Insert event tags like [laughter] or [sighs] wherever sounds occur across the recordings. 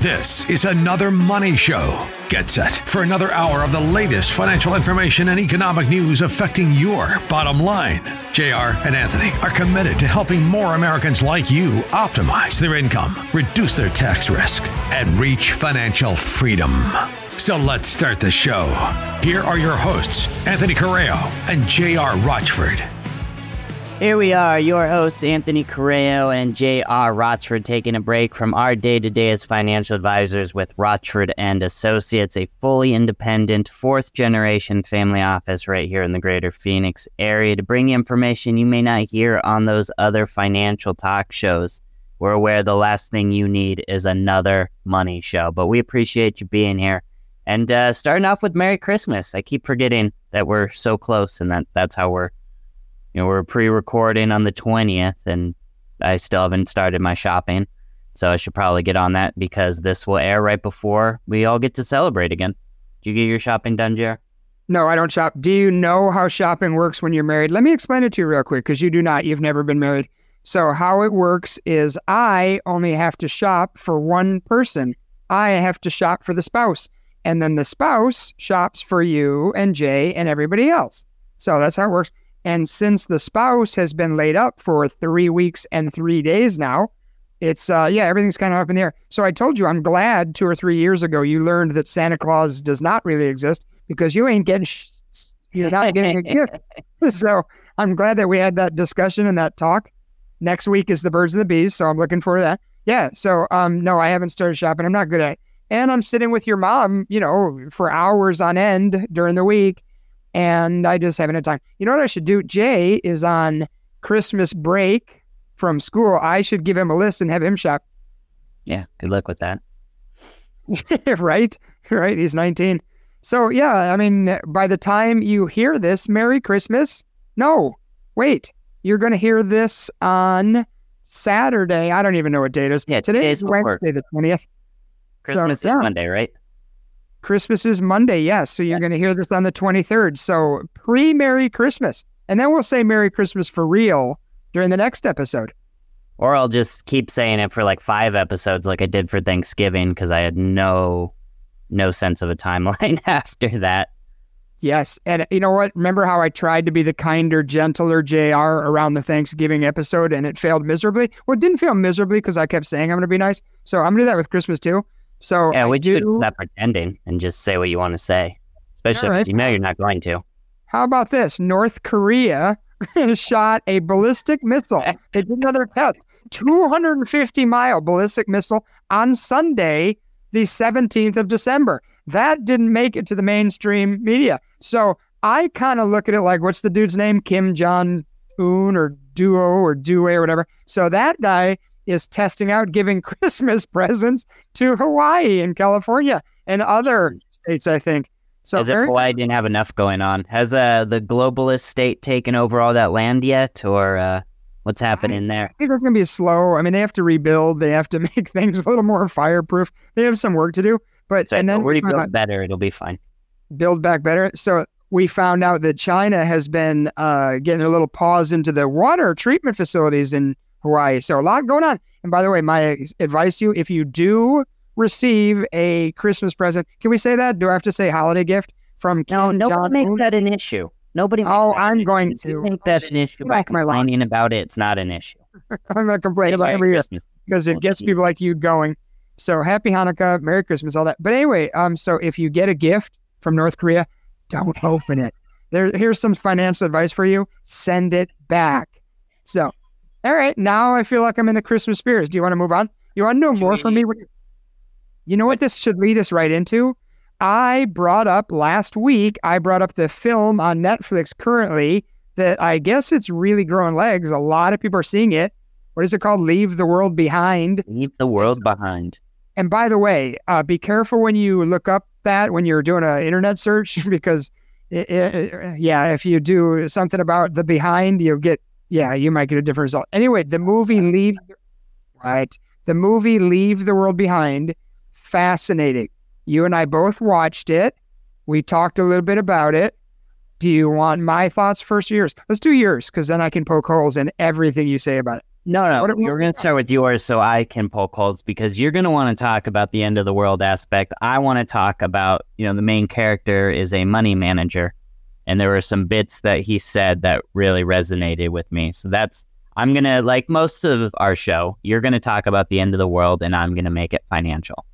This is another money show. Get set for another hour of the latest financial information and economic news affecting your bottom line. JR and Anthony are committed to helping more Americans like you optimize their income, reduce their tax risk, and reach financial freedom. So let's start the show. Here are your hosts, Anthony Correa and JR Rochford. Here we are, your hosts, Anthony Correa and J.R. Rochford, taking a break from our day to day as financial advisors with Rochford and Associates, a fully independent fourth generation family office right here in the greater Phoenix area to bring you information you may not hear on those other financial talk shows. We're aware the last thing you need is another money show, but we appreciate you being here. And uh, starting off with Merry Christmas. I keep forgetting that we're so close and that that's how we're know, we're pre-recording on the 20th and I still haven't started my shopping. So I should probably get on that because this will air right before we all get to celebrate again. Do you get your shopping done, Jer? No, I don't shop. Do you know how shopping works when you're married? Let me explain it to you real quick because you do not. You've never been married. So, how it works is I only have to shop for one person. I have to shop for the spouse. And then the spouse shops for you and Jay and everybody else. So, that's how it works. And since the spouse has been laid up for three weeks and three days now, it's uh yeah, everything's kind of up in the air. So I told you I'm glad two or three years ago you learned that Santa Claus does not really exist because you ain't getting sh- you're not getting a gift. [laughs] So I'm glad that we had that discussion and that talk. Next week is the birds and the bees, so I'm looking forward to that. Yeah. So um no, I haven't started shopping. I'm not good at it. And I'm sitting with your mom, you know, for hours on end during the week and I just haven't had time. You know what I should do? Jay is on Christmas break from school. I should give him a list and have him shop. Yeah, good luck with that. [laughs] right, right. He's 19. So yeah, I mean, by the time you hear this, Merry Christmas. No, wait, you're going to hear this on Saturday. I don't even know what date it is. Yeah, today is Wednesday, the 20th. Christmas so, yeah. is Monday, right? Christmas is Monday, yes. So you're going to hear this on the 23rd. So pre Merry Christmas. And then we'll say Merry Christmas for real during the next episode. Or I'll just keep saying it for like five episodes like I did for Thanksgiving because I had no no sense of a timeline [laughs] after that. Yes. And you know what? Remember how I tried to be the kinder, gentler JR around the Thanksgiving episode and it failed miserably? Well, it didn't fail miserably because I kept saying I'm going to be nice. So I'm going to do that with Christmas too. So yeah, we do stop pretending and just say what you want to say, especially right. if you know you're not going to. How about this? North Korea [laughs] shot a ballistic missile. [laughs] They did another test, 250 mile ballistic missile on Sunday, the 17th of December. That didn't make it to the mainstream media. So I kind of look at it like, what's the dude's name? Kim Jong Un or Duo or Due or whatever. So that guy is testing out giving [laughs] Christmas presents to Hawaii and California and other states, I think. So As if Hawaii didn't have enough going on. Has uh, the globalist state taken over all that land yet, or uh, what's happening there? I think it's going to be slow. I mean, they have to rebuild. They have to [laughs] make things a little more fireproof. They have some work to do. But so, and then we build better, it'll be fine. Build back better. So we found out that China has been uh, getting a little pause into the water treatment facilities in Hawaii. So a lot going on. And by the way, my advice to you, if you do receive a Christmas present, can we say that? Do I have to say holiday gift from No, nobody John makes that an issue. Nobody makes Oh, I'm going to make that an issue by complaining about it. It's not an issue. [laughs] I'm going to complain about every year because it gets people like you going. So happy Hanukkah, Merry Christmas, all that. But anyway, um, so if you get a gift from North Korea, don't open it. There, here's some financial advice for you. Send it back. So all right, now I feel like I'm in the Christmas spirits. Do you want to move on? You want to know more from me? You know what this should lead us right into? I brought up last week, I brought up the film on Netflix currently that I guess it's really growing legs. A lot of people are seeing it. What is it called? Leave the World Behind. Leave the World Behind. And by the way, uh, be careful when you look up that when you're doing an internet search [laughs] because, it, it, yeah, if you do something about the behind, you'll get yeah, you might get a different result. Anyway, the movie Leave, right? The movie Leave the World Behind, fascinating. You and I both watched it. We talked a little bit about it. Do you want my thoughts first? Yours? Let's do yours because then I can poke holes in everything you say about it. No, no, What- we're going to start with yours so I can poke holes because you're going to want to talk about the end of the world aspect. I want to talk about, you know, the main character is a money manager. And there were some bits that he said that really resonated with me. So that's, I'm going to, like most of our show, you're going to talk about the end of the world and I'm going to make it financial.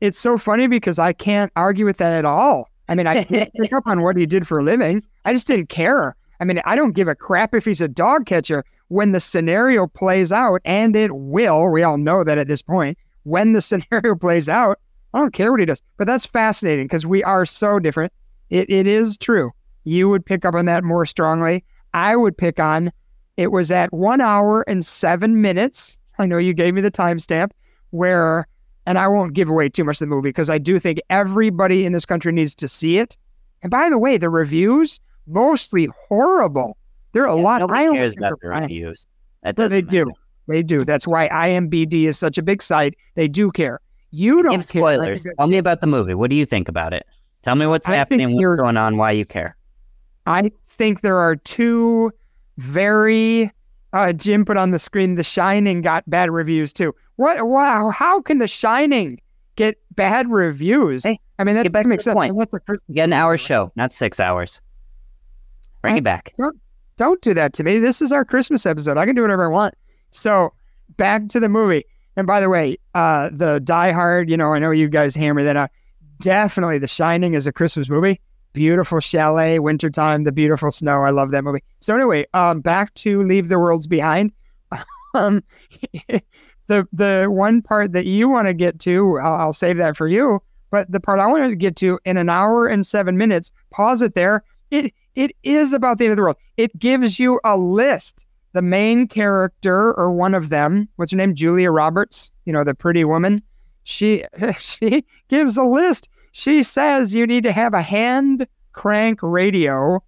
It's so funny because I can't argue with that at all. I mean, I can't [laughs] pick up on what he did for a living. I just didn't care. I mean, I don't give a crap if he's a dog catcher. When the scenario plays out, and it will, we all know that at this point, when the [laughs] scenario plays out, I don't care what he does. But that's fascinating because we are so different. It, it is true. You would pick up on that more strongly. I would pick on it was at one hour and seven minutes. I know you gave me the timestamp where and I won't give away too much of the movie because I do think everybody in this country needs to see it. And by the way, the reviews mostly horrible. There are a lot. Nobody I cares about the reviews. That But they doesn't matter. do. They do. That's why IMBD is such a big site. They do care. You don't Give care. Spoilers. that- Tell me about the movie. What do you think about it? Tell me what's I happening, what's going on, why you care. I think there are two very. Uh, Jim put on the screen. The Shining got bad reviews too. What? Wow! How can The Shining get bad reviews? Hey, I mean, that get back doesn't to the sense. point. What's the first- Get an hour show, not six hours. Bring it back. Don't, don't do that to me. This is our Christmas episode. I can do whatever I want. So back to the movie. And by the way, uh, the Die Hard, you know, I know you guys hammer that out. Definitely The Shining is a Christmas movie. Beautiful chalet, wintertime, the beautiful snow. I love that movie. So anyway, um, back to Leave the Worlds Behind. [laughs] um, [laughs] the the one part that you want to get to, I'll, I'll save that for you. But the part I wanted to get to in an hour and seven minutes, pause it there. It it is about the end of the world. It gives you a list. The main character, or one of them, what's her name? Julia Roberts, you know, the pretty woman. She [laughs] she gives a list. She says you need to have a hand crank radio.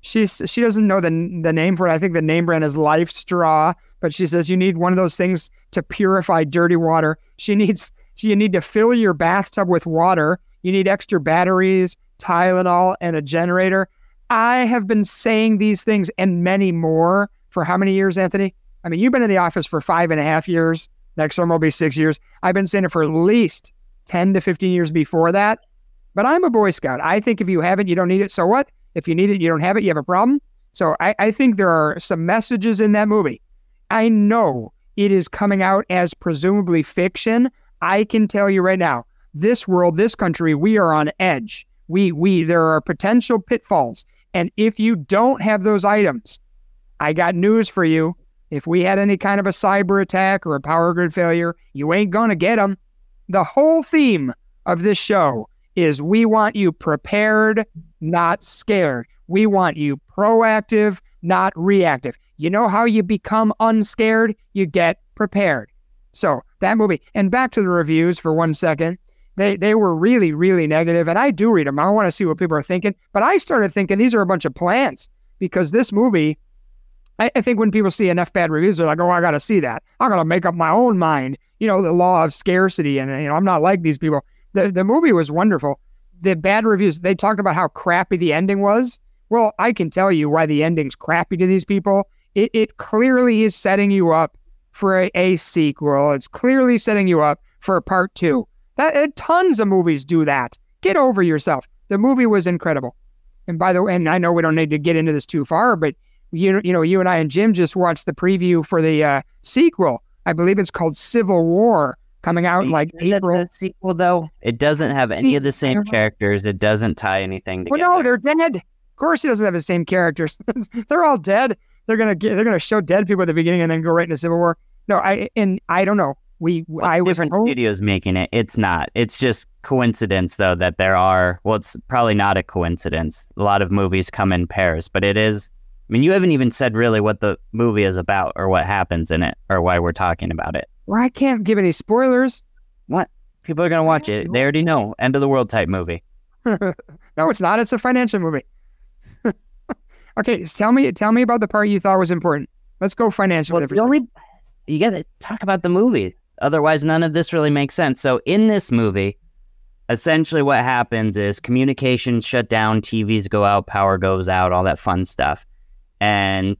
She's she doesn't know the the name for it. I think the name brand is LifeStraw, but she says you need one of those things to purify dirty water. She needs you need to fill your bathtub with water. You need extra batteries, Tylenol, and a generator. I have been saying these things and many more for how many years, Anthony? I mean, you've been in the office for five and a half years. Next summer will be six years. I've been saying it for at least 10 to 15 years before that. But I'm a Boy Scout. I think if you have it, you don't need it. So what? If you need it, you don't have it, you have a problem. So I, I think there are some messages in that movie. I know it is coming out as presumably fiction. I can tell you right now, this world, this country, we are on edge. We we there are potential pitfalls. And if you don't have those items, I got news for you. If we had any kind of a cyber attack or a power grid failure, you ain't going to get them. The whole theme of this show is we want you prepared, not scared. We want you proactive, not reactive. You know how you become unscared? You get prepared. So that movie, and back to the reviews for one second. They they were really really negative, and I do read them. I want to see what people are thinking. But I started thinking these are a bunch of plants because this movie. I, I think when people see enough bad reviews, they're like, "Oh, I got to see that. I got to make up my own mind." You know, the law of scarcity, and you know, I'm not like these people. The the movie was wonderful. The bad reviews, they talked about how crappy the ending was. Well, I can tell you why the ending's crappy to these people. It it clearly is setting you up for a, a sequel. It's clearly setting you up for a part two. That uh, tons of movies do that. Get over yourself. The movie was incredible. And by the way, and I know we don't need to get into this too far, but you you know you and I and Jim just watched the preview for the uh, sequel. I believe it's called Civil War, coming out in like April. the sequel though? It doesn't have any of the same characters. It doesn't tie anything Well, no, they're dead. Of course, it doesn't have the same characters. [laughs] they're all dead. They're gonna get, they're gonna show dead people at the beginning and then go right into Civil War. No, I and I don't know. We Well, I was different told, studios making it. It's not. It's just coincidence though that there are. Well, it's probably not a coincidence. A lot of movies come in pairs, but it is. I mean, you haven't even said really what the movie is about or what happens in it or why we're talking about it. Well, I can't give any spoilers. What? People are gonna watch it. They already know. End of the world type movie. [laughs] no, it's not. It's a financial movie. [laughs] okay, tell me tell me about the part you thought was important. Let's go financial. Well, the only you got to talk about the movie. Otherwise, none of this really makes sense. So, in this movie, essentially what happens is communications shut down, TVs go out, power goes out, all that fun stuff. And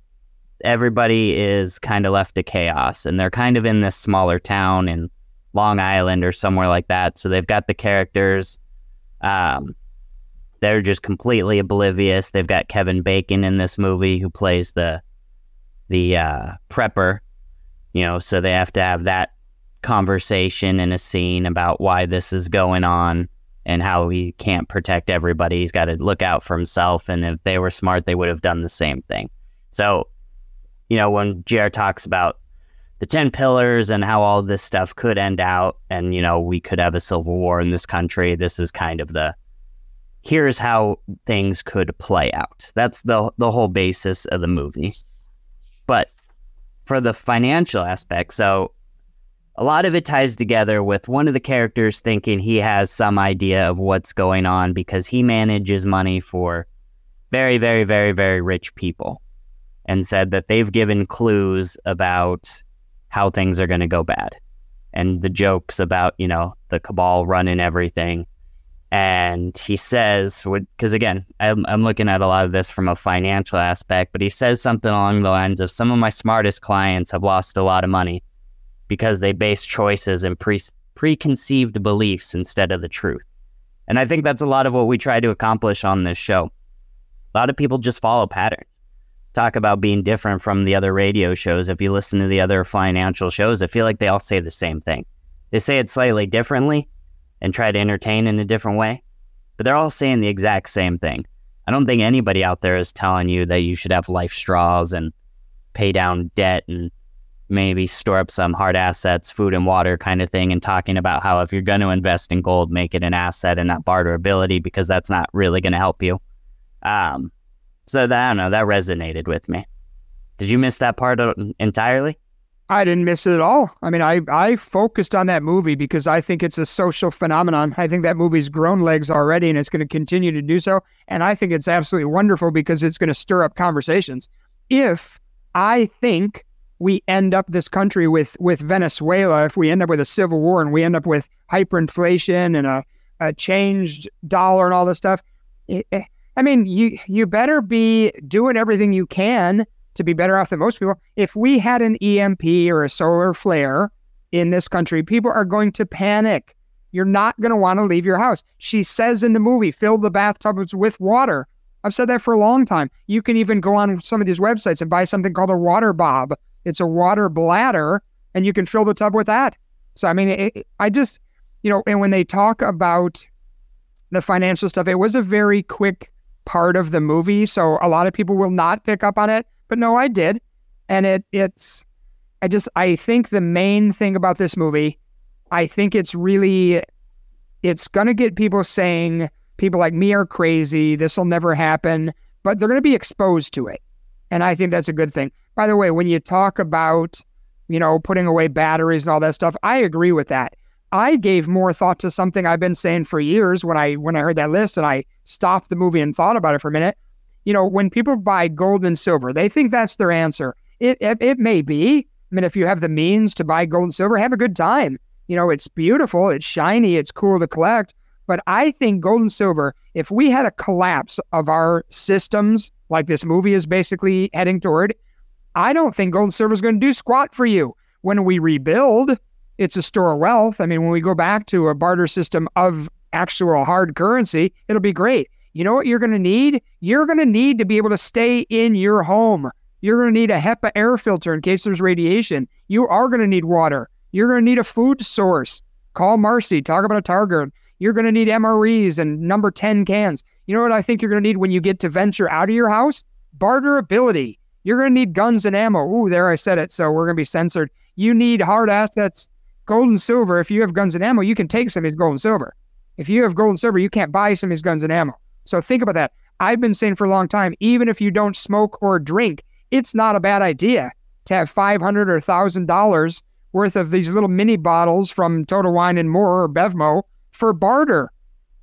everybody is kind of left to chaos. And they're kind of in this smaller town in Long Island or somewhere like that. So they've got the characters. Um, they're just completely oblivious. They've got Kevin Bacon in this movie who plays the the uh, prepper. You know, so they have to have that conversation in a scene about why this is going on and how he can't protect everybody. He's got to look out for himself. And if they were smart, they would have done the same thing. So, you know, when JR talks about the 10 pillars and how all this stuff could end out, and, you know, we could have a civil war in this country, this is kind of the here's how things could play out. That's the, the whole basis of the movie. But for the financial aspect, so a lot of it ties together with one of the characters thinking he has some idea of what's going on because he manages money for very, very, very, very rich people and said that they've given clues about how things are going to go bad and the jokes about, you know, the cabal running everything. And he says, because again, I'm, I'm looking at a lot of this from a financial aspect, but he says something along the lines of some of my smartest clients have lost a lot of money because they base choices and pre- preconceived beliefs instead of the truth. And I think that's a lot of what we try to accomplish on this show. A lot of people just follow patterns. Talk about being different from the other radio shows. If you listen to the other financial shows, I feel like they all say the same thing. They say it slightly differently and try to entertain in a different way, but they're all saying the exact same thing. I don't think anybody out there is telling you that you should have life straws and pay down debt and maybe store up some hard assets, food and water kind of thing, and talking about how if you're going to invest in gold, make it an asset and not barterability because that's not really going to help you. Um, so that, I don't know, that resonated with me. Did you miss that part uh, entirely? I didn't miss it at all. I mean, I, I focused on that movie because I think it's a social phenomenon. I think that movie's grown legs already and it's going to continue to do so. And I think it's absolutely wonderful because it's going to stir up conversations. If I think we end up this country with with Venezuela, if we end up with a civil war and we end up with hyperinflation and a, a changed dollar and all this stuff, it, I mean, you you better be doing everything you can to be better off than most people. If we had an EMP or a solar flare in this country, people are going to panic. You're not going to want to leave your house. She says in the movie, fill the bathtubs with water. I've said that for a long time. You can even go on some of these websites and buy something called a water bob it's a water bladder, and you can fill the tub with that. So, I mean, it, I just, you know, and when they talk about the financial stuff, it was a very quick part of the movie. So a lot of people will not pick up on it, but no, I did. And it, it's, I just, I think the main thing about this movie, I think it's really, it's to get people saying, people like me are crazy. This will never happen, but they're to be exposed to it. And I think that's a good thing. By the way, when you talk about, you know, putting away batteries and all that stuff, I agree with that. I gave more thought to something I've been saying for years when I when I heard that list and I stopped the movie and thought about it for a minute. You know, when people buy gold and silver, they think that's their answer. It, it it may be. I mean, if you have the means to buy gold and silver, have a good time. You know, it's beautiful, it's shiny, it's cool to collect. But I think gold and silver, if we had a collapse of our systems like this movie is basically heading toward, I don't think gold and silver is going to do squat for you. When we rebuild, it's a store of wealth. I mean, when we go back to a barter system of actual hard currency, it'll be great. You know what you're going to need? You're going to need to be able to stay in your home. You're going to need a HEPA air filter in case there's radiation. You are going to need water. You're going to need a food source. Call Marcy, talk about a Target. You're going to need MREs and number 10 cans. You know what I think you're going to need when you get to venture out of your house? Barterability. You're going to need guns and ammo. Ooh, there I said it. So we're going to be censored. You need hard assets, gold and silver. If you have guns and ammo, you can take some of his gold and silver. If you have gold and silver, you can't buy some of his guns and ammo. So think about that. I've been saying for a long time, even if you don't smoke or drink, it's not a bad idea to have 500 or $1,000 worth of these little mini bottles from Total Wine and More or Bevmo for barter.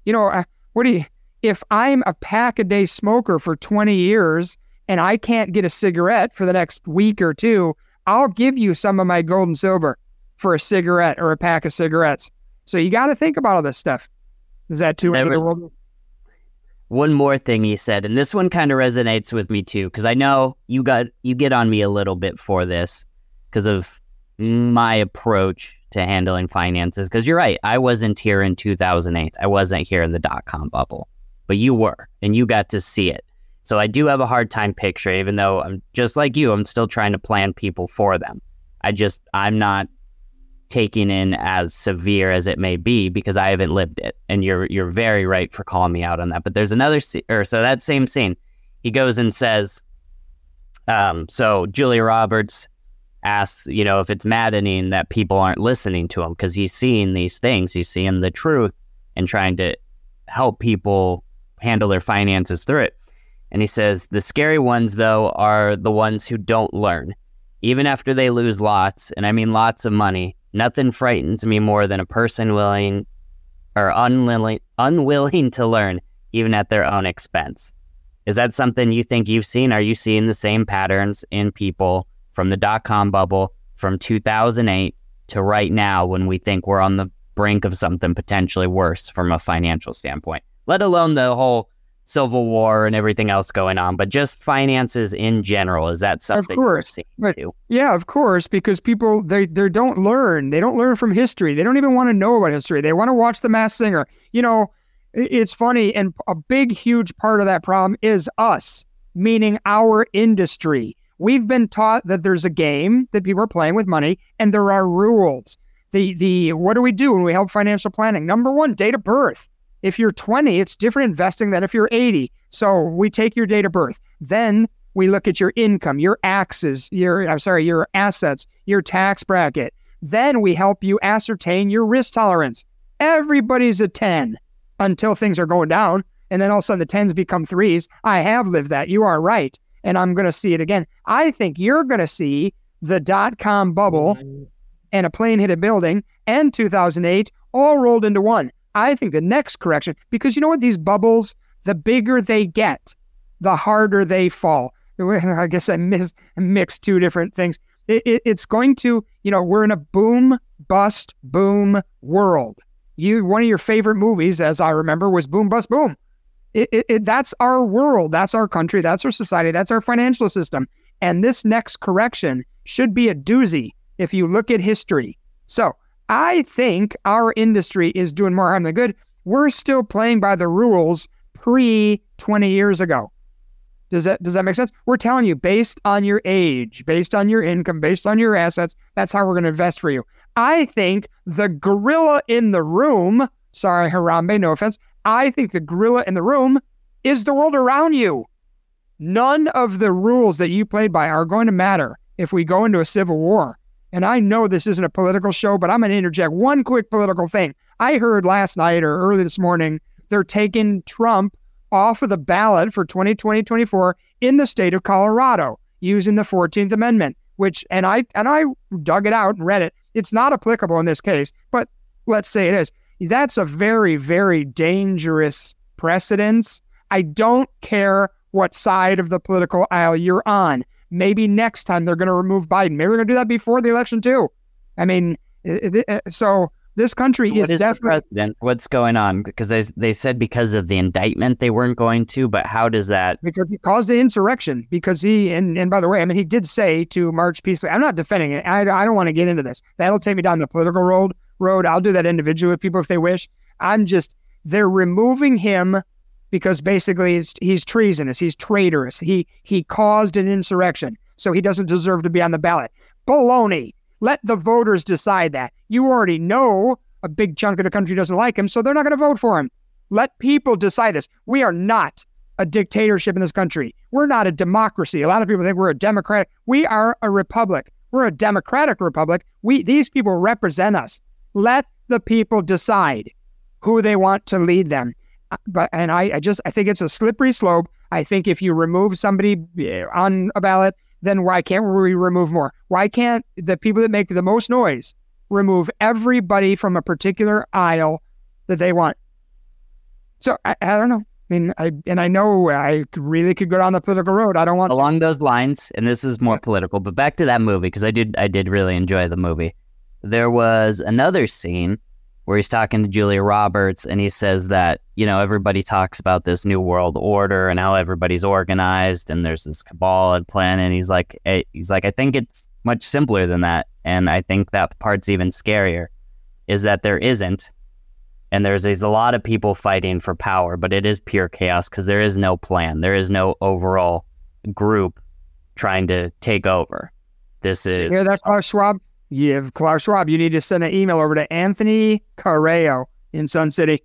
You know, uh, what do you, if I'm a pack a day smoker for 20 years and I can't get a cigarette for the next week or two, I'll give you some of my gold and silver for a cigarette or a pack of cigarettes. So you got to think about all this stuff. Is that too There into the world? One more thing he said, and this one kind of resonates with me too, because I know you got you get on me a little bit for this because of my approach to handling finances. Because you're right, I wasn't here in 2008. I wasn't here in the dot com bubble, but you were, and you got to see it. So I do have a hard time picturing, even though I'm just like you, I'm still trying to plan people for them. I just I'm not taking in as severe as it may be because I haven't lived it. And you're you're very right for calling me out on that. But there's another or so that same scene, he goes and says, um, so Julia Roberts asks, you know, if it's maddening that people aren't listening to him because he's seeing these things, he's seeing the truth and trying to help people handle their finances through it. And he says the scary ones though are the ones who don't learn. Even after they lose lots, and I mean lots of money, nothing frightens me more than a person willing or unwilling unwilling to learn even at their own expense. Is that something you think you've seen? Are you seeing the same patterns in people from the dot com bubble from 2008 to right now when we think we're on the brink of something potentially worse from a financial standpoint? Let alone the whole civil war and everything else going on, but just finances in general. Is that something you're course, but- Yeah, of course, because people they they don't learn. They don't learn from history. They don't even want to know about history. They want to watch The Masked Singer. You know, it's funny, and a big, huge part of that problem is us, meaning our industry. We've been taught that there's a game that people are playing with money, and there are rules. The the what do we do when we help financial planning? Number one, date of birth. If you're 20, it's different investing than if you're 80. So we take your date of birth. Then we look at your income, your axes, your I'm sorry, your assets, your tax bracket. Then we help you ascertain your risk tolerance. Everybody's a 10 until things are going down. And then all of a sudden the 10s become threes. I have lived that. You are right. And I'm going to see it again. I think you're going to see the dot com bubble mm. and a plane hit a building and 2008 all rolled into one. I think the next correction, because you know what? These bubbles, the bigger they get, the harder they fall. [laughs] I guess I mis- mixed two different things. It, it, it's going to, you know, we're in a boom, bust, boom world. You, one of your favorite movies, as I remember, was Boom, Bust, Boom. It, that's our world. That's our country. That's our society. That's our financial system. And this next correction should be a doozy if you look at history. So I think our industry is doing more harm than good. We're still playing by the rules pre 20 years ago. Does that does that make sense? We're telling you based on your age, based on your income, based on your assets, that's how we're going to invest for you. I think the gorilla in the room, sorry Harambe, no offense. I think the gorilla in the room is the world around you. None of the rules that you played by are going to matter if we go into a civil war. And I know this isn't a political show, but I'm going to interject one quick political thing. I heard last night or early this morning they're taking Trump off of the ballot for 2020 24 in the state of Colorado using the 14th Amendment, which, and I, and I dug it out and read it. It's not applicable in this case, but let's say it is. That's a very, very dangerous precedence. I don't care what side of the political aisle you're on. Maybe next time they're going to remove Biden. Maybe they're going to do that before the election too. I mean, it, it, uh, so this country What is is definitely? What's going on? Because they, they said because of the indictment they weren't going to, but how does that? because he caused the insurrection. Because he and and by the way, I mean he did say to march peacefully. I'm not defending it. I, I don't want to get into this. That'll take me down the political road. Road. I'll do that individually with people if they wish. I'm just they're removing him because basically he's, treasonous. He's traitorous. He he caused an insurrection, so he doesn't deserve to be on the ballot. Baloney. Let the voters decide that. You already know a big chunk of the country doesn't like him, so they're not going to vote for him. Let people decide this. We are not a dictatorship in this country. We're not a democracy. A lot of people think we're a democratic. We are a republic. We're a democratic republic. We these people represent us. Let the people decide who they want to lead them. But and I, I just I think it's a slippery slope. I think if you remove somebody eh, on a ballot, then why can't we remove more? Why can't the people that make the most noise remove everybody from a particular aisle that they want? So I, I don't know. I mean, I and I know I really could go down the political road. I don't want along those lines, and this is more political. But back to that movie because I did I did really enjoy the movie. There was another scene where he's talking to Julia Roberts and he says that, you know, everybody talks about this new world order and how everybody's organized and there's this cabal and plan and he's like eh, he's like I think it's much simpler than that and I think that part's even scarier is that there isn't and there's, there's a lot of people fighting for power but it is pure chaos because there is no plan. There is no overall group trying to take over. This is you hear that Klaus Schwab you have Klaus Schwab. You need to send an email over to Anthony Correa in Sun City.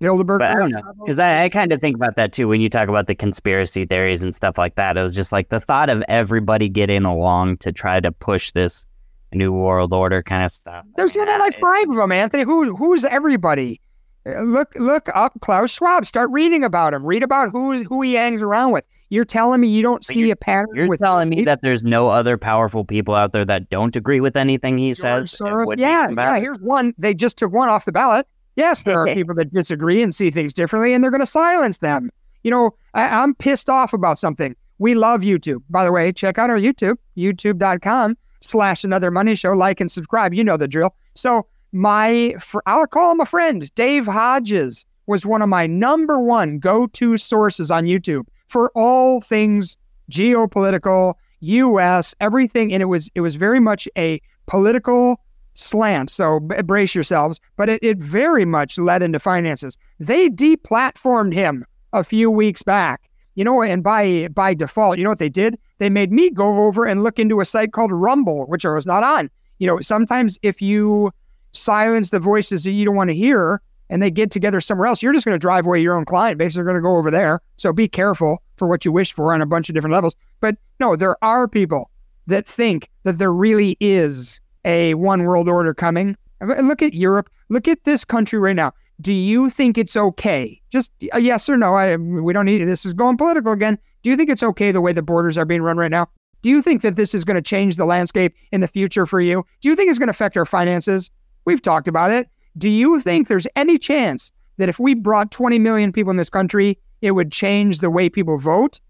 Bilderberg. But I don't know because I, I kind of think about that too when you talk about the conspiracy theories and stuff like that. It was just like the thought of everybody getting along to try to push this new world order kind of stuff. There's yeah, like five of them, Anthony. Who who's everybody? Uh, look look up Klaus Schwab. Start reading about him. Read about who who he hangs around with. You're telling me you don't see a pattern. You're telling me that there's no other powerful people out there that don't agree with anything he George says. Soros, yeah, yeah. Here's one. They just took one off the ballot. Yes, there are [laughs] people that disagree and see things differently, and they're going to silence them. You know, I, I'm pissed off about something. We love YouTube. By the way, check out our YouTube, youtube.com slash another money show. Like and subscribe. You know the drill. So my, for, I'll call him a friend, Dave Hodges was one of my number one go-to sources on YouTube for all things geopolitical, U.S., everything, and it was it was very much a political slant. So brace yourselves, but it, it very much led into finances. They deplatformed him a few weeks back. You know, and by by default, you know what they did? They made me go over and look into a site called Rumble, which I was not on. You know, sometimes if you silence the voices that you don't want to hear, and they get together somewhere else, you're just going to drive away your own client base. They're going to go over there. So be careful for what you wish for on a bunch of different levels. But no, there are people that think that there really is a one world order coming. Look at Europe. Look at this country right now. Do you think it's okay? Just a yes or no. I, we don't need it. This is going political again. Do you think it's okay the way the borders are being run right now? Do you think that this is going to change the landscape in the future for you? Do you think it's going to affect our finances? We've talked about it. Do you think there's any chance that if we brought 20 million people in this country, it would change the way people vote?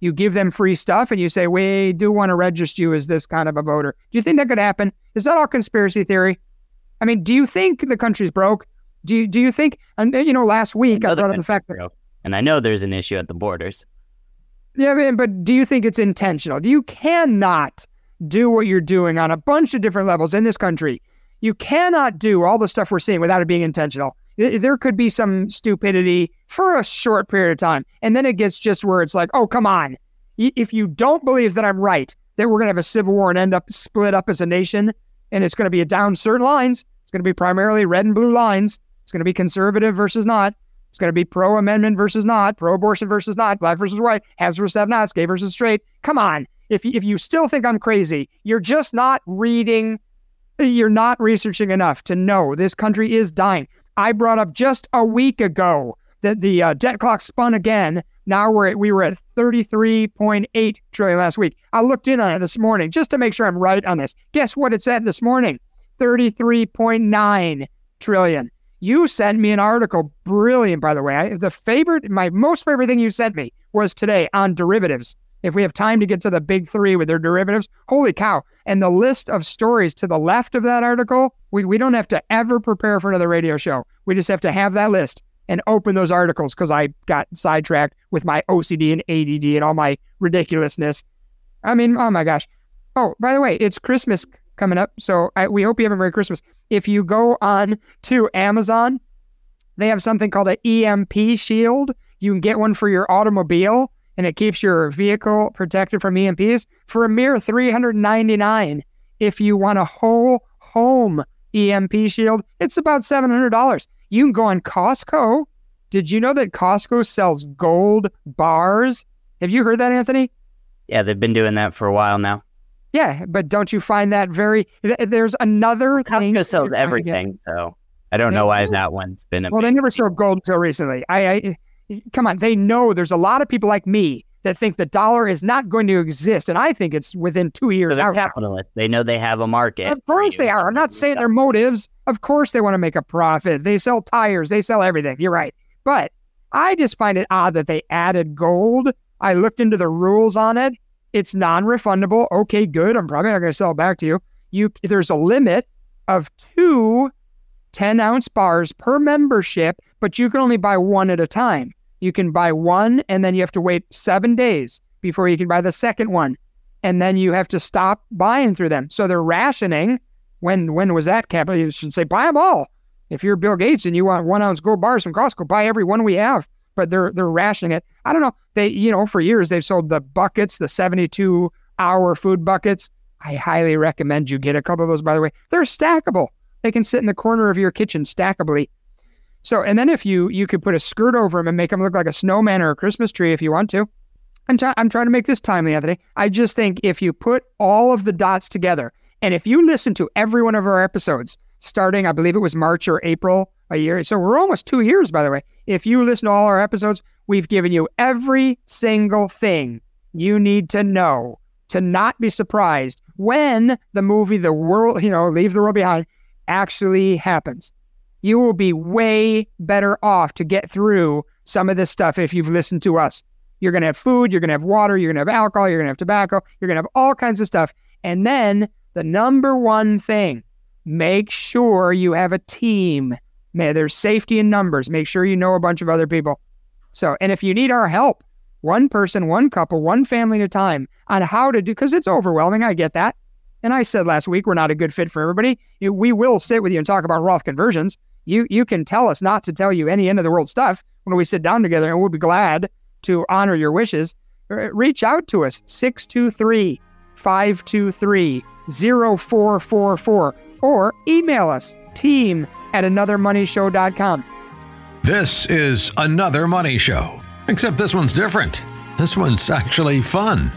You give them free stuff and you say, we do want to register you as this kind of a voter. Do you think that could happen? Is that all conspiracy theory? I mean, do you think the country's broke? Do you, do you think, and you know, last week I brought up the fact that. And I know there's an issue at the borders. Yeah, but do you think it's intentional? Do you cannot do what you're doing on a bunch of different levels in this country you cannot do all the stuff we're seeing without it being intentional. There could be some stupidity for a short period of time. And then it gets just where it's like, oh, come on. If you don't believe that I'm right, that we're going to have a civil war and end up split up as a nation, and it's going to be down certain lines, it's going to be primarily red and blue lines. It's going to be conservative versus not. It's going to be pro amendment versus not, pro abortion versus not, black versus white, haves versus have nots, gay versus straight. Come on. If, if you still think I'm crazy, you're just not reading you're not researching enough to know this country is dying. I brought up just a week ago that the uh, debt clock spun again. Now we're at, we were at 33.8 trillion last week. I looked in on it this morning just to make sure I'm right on this. Guess what it said this morning? 33.9 trillion. You sent me an article, brilliant by the way. I, the favorite, my most favorite thing you sent me was today on derivatives if we have time to get to the big three with their derivatives, holy cow. And the list of stories to the left of that article, we, we don't have to ever prepare for another radio show. We just have to have that list and open those articles because I got sidetracked with my OCD and ADD and all my ridiculousness. I mean, oh my gosh. Oh, by the way, it's Christmas coming up. So I, we hope you have a Merry Christmas. If you go on to Amazon, they have something called an EMP shield. You can get one for your automobile and it keeps your vehicle protected from EMPs for a mere 399 If you want a whole home EMP shield, it's about $700. You can go on Costco. Did you know that Costco sells gold bars? Have you heard that, Anthony? Yeah, they've been doing that for a while now. Yeah, but don't you find that very? There's another Costco sells everything, so I don't know why that one's been. well, they never sold gold until recently. I, I come on, they know there's a lot of people like me that think the dollar is not going to exist, and I think it's within two years. So they're capitalists. They know they have a market. Of course they are. I'm not saying their motives. Of course they want to make a profit. They sell tires. They sell everything. You're right. But I just find it odd that they added gold. I looked into the rules on it. It's non-refundable. Okay, good. I'm probably not going to sell it back to you. You there's a limit of two 10 ounce bars per membership, but you can only buy one at a time. You can buy one and then you have to wait seven days before you can buy the second one. And then you have to stop buying through them. So they're rationing. When when was that capital? You should say buy them all. If you're Bill Gates and you want one ounce gold bars from Costco, buy every one we have. But they're they're rationing it. I don't know. They you know for years they've sold the buckets, the 72 hour food buckets. I highly recommend you get a couple of those. By the way, they're stackable. They can sit in the corner of your kitchen stackably. So, and then if you you could put a skirt over them and make them look like a snowman or a Christmas tree if you want to. I'm, t- I'm trying to make this timely, Anthony. I just think if you put all of the dots together, and if you listen to every one of our episodes, starting, I believe it was March or April a year. So we're almost two years, by the way. If you listen to all our episodes, we've given you every single thing you need to know to not be surprised when the movie The World, you know, Leave the World Behind actually happens. You will be way better off to get through some of this stuff if you've listened to us. You're going to have food, you're going to have water, you're going to have alcohol, you're going to have tobacco, you're going to have all kinds of stuff. And then the number one thing, make sure you have a team. May there's safety in numbers. Make sure you know a bunch of other people. So, and if you need our help, one person, one couple, one family at a time on how to do, because it's overwhelming. I get that. And I said last week, we're not a good fit for everybody. We will sit with you and talk about Roth conversions. You, you can tell us not to tell you any end of the world stuff when we sit down together, and we'll be glad to honor your wishes. Reach out to us, 623 523 0444, or email us, team at anothermoneyshow.com. This is Another Money Show, except this one's different. This one's actually fun.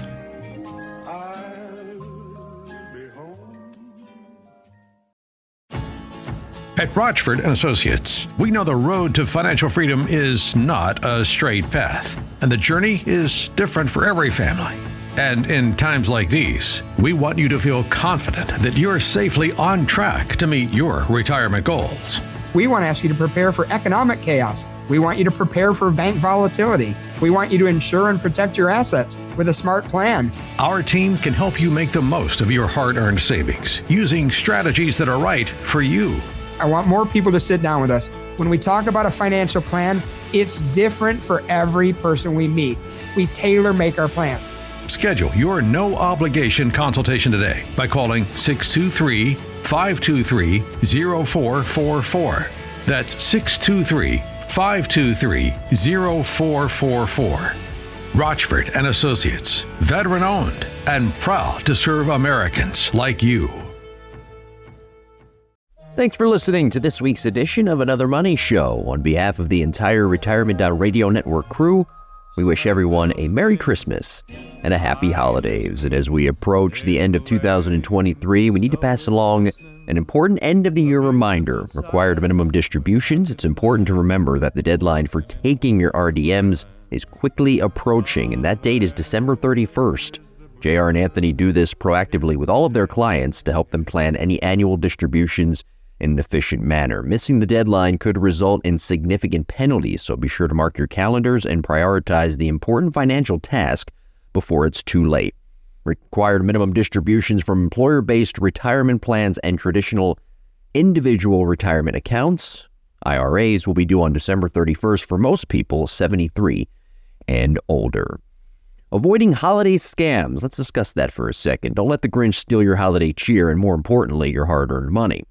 At Rochford and Associates, we know the road to financial freedom is not a straight path, and the journey is different for every family. And in times like these, we want you to feel confident that you're safely on track to meet your retirement goals. We want to ask you to prepare for economic chaos. We want you to prepare for bank volatility. We want you to insure and protect your assets with a smart plan. Our team can help you make the most of your hard earned savings using strategies that are right for you. I want more people to sit down with us. When we talk about a financial plan, it's different for every person we meet. We tailor make our plans. Schedule your no obligation consultation today by calling 623 523 0444. That's 623 523 0444. Rochford and Associates, veteran owned and proud to serve Americans like you. Thanks for listening to this week's edition of Another Money Show. On behalf of the entire Retirement Radio Network crew, we wish everyone a Merry Christmas and a Happy Holidays. And as we approach the end of 2023, we need to pass along an important end of the year reminder. Required minimum distributions. It's important to remember that the deadline for taking your RDMs is quickly approaching, and that date is December 31st. JR and Anthony do this proactively with all of their clients to help them plan any annual distributions in an efficient manner. Missing the deadline could result in significant penalties, so be sure to mark your calendars and prioritize the important financial task before it's too late. Required minimum distributions from employer based retirement plans and traditional individual retirement accounts, IRAs, will be due on December 31st for most people 73 and older. Avoiding holiday scams. Let's discuss that for a second. Don't let the Grinch steal your holiday cheer and, more importantly, your hard earned money.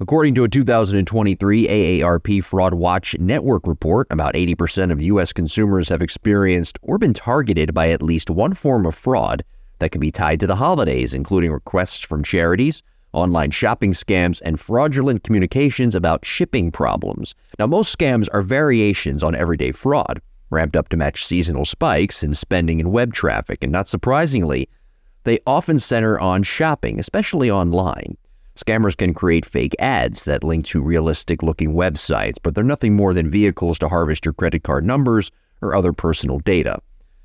According to a 2023 AARP Fraud Watch Network report, about 80% of U.S. consumers have experienced or been targeted by at least one form of fraud that can be tied to the holidays, including requests from charities, online shopping scams, and fraudulent communications about shipping problems. Now, most scams are variations on everyday fraud, ramped up to match seasonal spikes in spending and web traffic, and not surprisingly, they often center on shopping, especially online. Scammers can create fake ads that link to realistic looking websites, but they're nothing more than vehicles to harvest your credit card numbers or other personal data.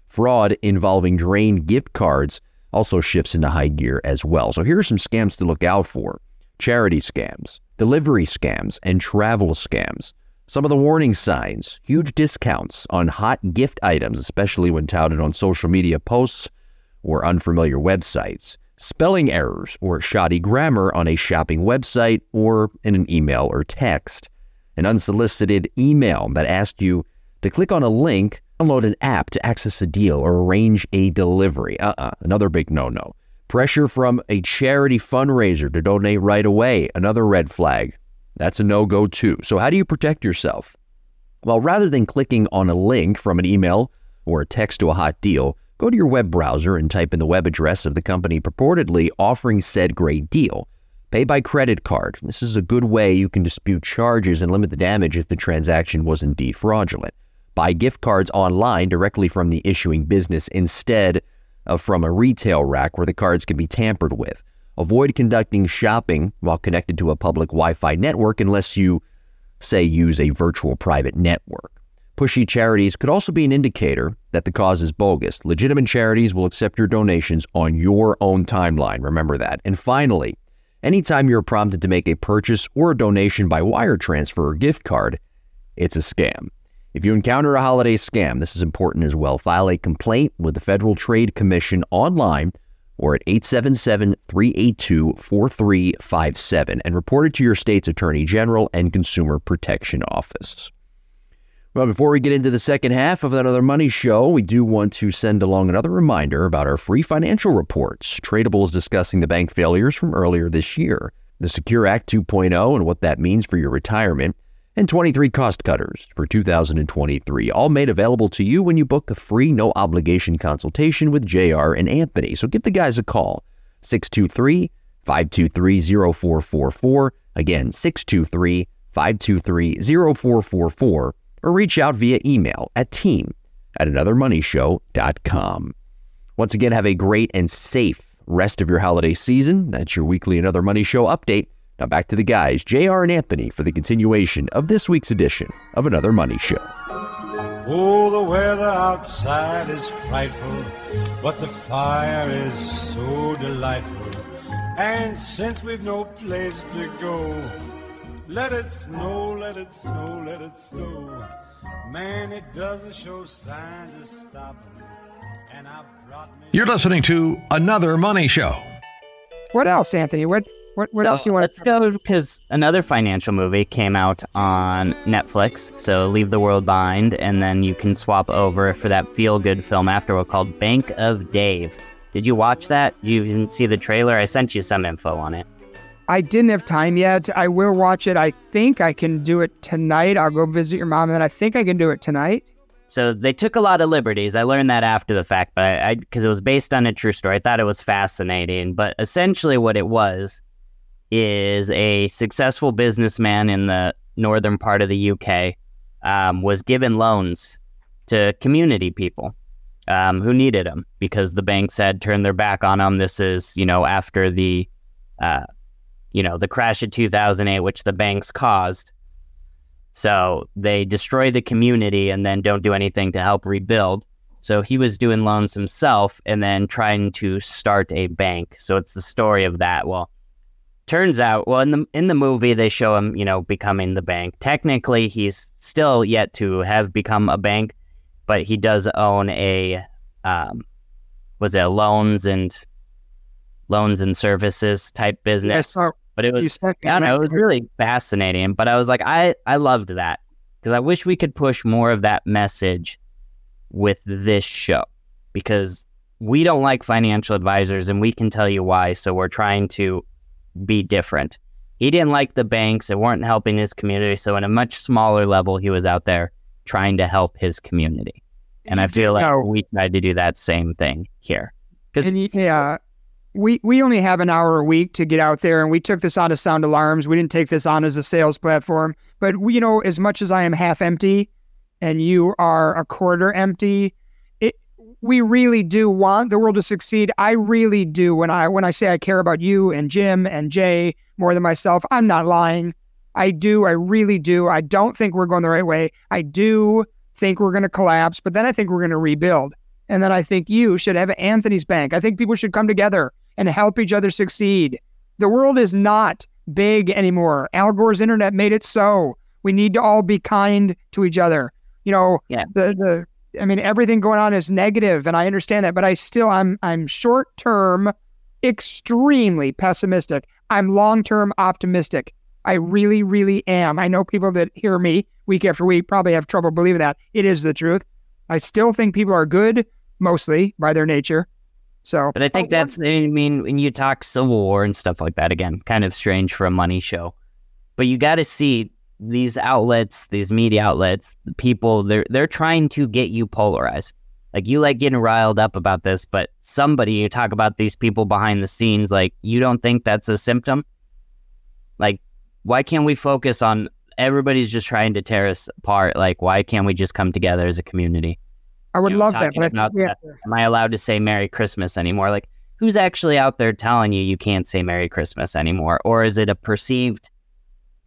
Fraud involving drained gift cards also shifts into high gear as well. So here are some scams to look out for charity scams, delivery scams, and travel scams. Some of the warning signs huge discounts on hot gift items, especially when touted on social media posts or unfamiliar websites, spelling errors or shoddy grammar on a shopping website or in an email or text, an unsolicited email that asked you to click on a link, download an app to access a deal or arrange a delivery. Uh uh another big no no. Pressure from a charity fundraiser to donate right away, another red flag. That's a no go too. So, how do you protect yourself? Well, rather than clicking on a link from an email or a text to a hot deal, go to your web browser and type in the web address of the company purportedly offering said great deal. Pay by credit card. This is a good way you can dispute charges and limit the damage if the transaction was indeed fraudulent. Buy gift cards online directly from the issuing business instead of from a retail rack where the cards can be tampered with. Avoid conducting shopping while connected to a public Wi Fi network unless you, say, use a virtual private network. Pushy charities could also be an indicator that the cause is bogus. Legitimate charities will accept your donations on your own timeline. Remember that. And finally, anytime you're prompted to make a purchase or a donation by wire transfer or gift card, it's a scam. If you encounter a holiday scam, this is important as well. File a complaint with the Federal Trade Commission online or at 877 382 4357 and report it to your state's Attorney General and Consumer Protection Office. Well, before we get into the second half of another money show, we do want to send along another reminder about our free financial reports. Tradable is discussing the bank failures from earlier this year, the Secure Act 2.0 and what that means for your retirement, and 23 cost cutters for 2023, all made available to you when you book a free no obligation consultation with JR and Anthony. So give the guys a call 623 523 0444. Again, 623 523 0444, or reach out via email at team at anothermoneyshow.com. Once again, have a great and safe rest of your holiday season. That's your weekly Another Money Show update. Now back to the guys, JR and Anthony, for the continuation of this week's edition of Another Money Show. Oh, the weather outside is frightful, but the fire is so delightful. And since we've no place to go, let it snow, let it snow, let it snow. Man, it doesn't show signs of stopping. And I brought me. You're listening to Another Money Show. What else, Anthony? What what what so else do you want? Let's go because another financial movie came out on Netflix. So Leave the World Behind, and then you can swap over for that feel good film afterward called Bank of Dave. Did you watch that? You even see the trailer? I sent you some info on it. I didn't have time yet. I will watch it. I think I can do it tonight. I'll go visit your mom, and then I think I can do it tonight. So they took a lot of liberties. I learned that after the fact, but I because it was based on a true story. I thought it was fascinating. But essentially, what it was is a successful businessman in the northern part of the UK um, was given loans to community people um, who needed them because the banks had turned their back on them. This is, you know, after the, uh, you know, the crash of 2008, which the banks caused. So they destroy the community and then don't do anything to help rebuild. So he was doing loans himself and then trying to start a bank. So it's the story of that. Well, turns out, well, in the in the movie they show him, you know, becoming the bank. Technically, he's still yet to have become a bank, but he does own a, um, was it loans and loans and services type business? But it was, I don't know, it was really fascinating. But I was like, I I loved that because I wish we could push more of that message with this show because we don't like financial advisors and we can tell you why. So we're trying to be different. He didn't like the banks, it weren't helping his community. So, in a much smaller level, he was out there trying to help his community. And I feel like No. we tried to do that same thing here. Because yeah, we we only have an hour a week to get out there, and we took this on as sound alarms. We didn't take this on as a sales platform. But we, you know, as much as I am half empty, and you are a quarter empty, it we really do want the world to succeed. I really do. When I when I say I care about you and Jim and Jay more than myself, I'm not lying. I do. I really do. I don't think we're going the right way. I do think we're going to collapse, but then I think we're going to rebuild. And then I think you should have Anthony's Bank. I think people should come together and help each other succeed. The world is not big anymore. Al Gore's internet made it so. We need to all be kind to each other. You know, Yeah. the the I mean everything going on is negative and I understand that, but I still I'm I'm short term extremely pessimistic. I'm long term optimistic. I really, really am. I know people that hear me week after week probably have trouble believing that. It is the truth. I still think people are good, mostly by their nature. So, But I think Oh, that's, I mean, when you talk Civil War and stuff like that, again, kind of strange for a money show. But you got to see these outlets, these media outlets, the people, they're, they're trying to get you polarized. Like you like getting riled up about this, but somebody, you talk about these people behind the scenes, like you don't think that's a symptom? Like, why can't we focus on everybody's just trying to tear us apart? Like, why can't we just come together as a community? I would you know, love that. But about think we have that. Am I allowed to say Merry Christmas anymore? Like, who's actually out there telling you you can't say Merry Christmas anymore? Or is it a perceived?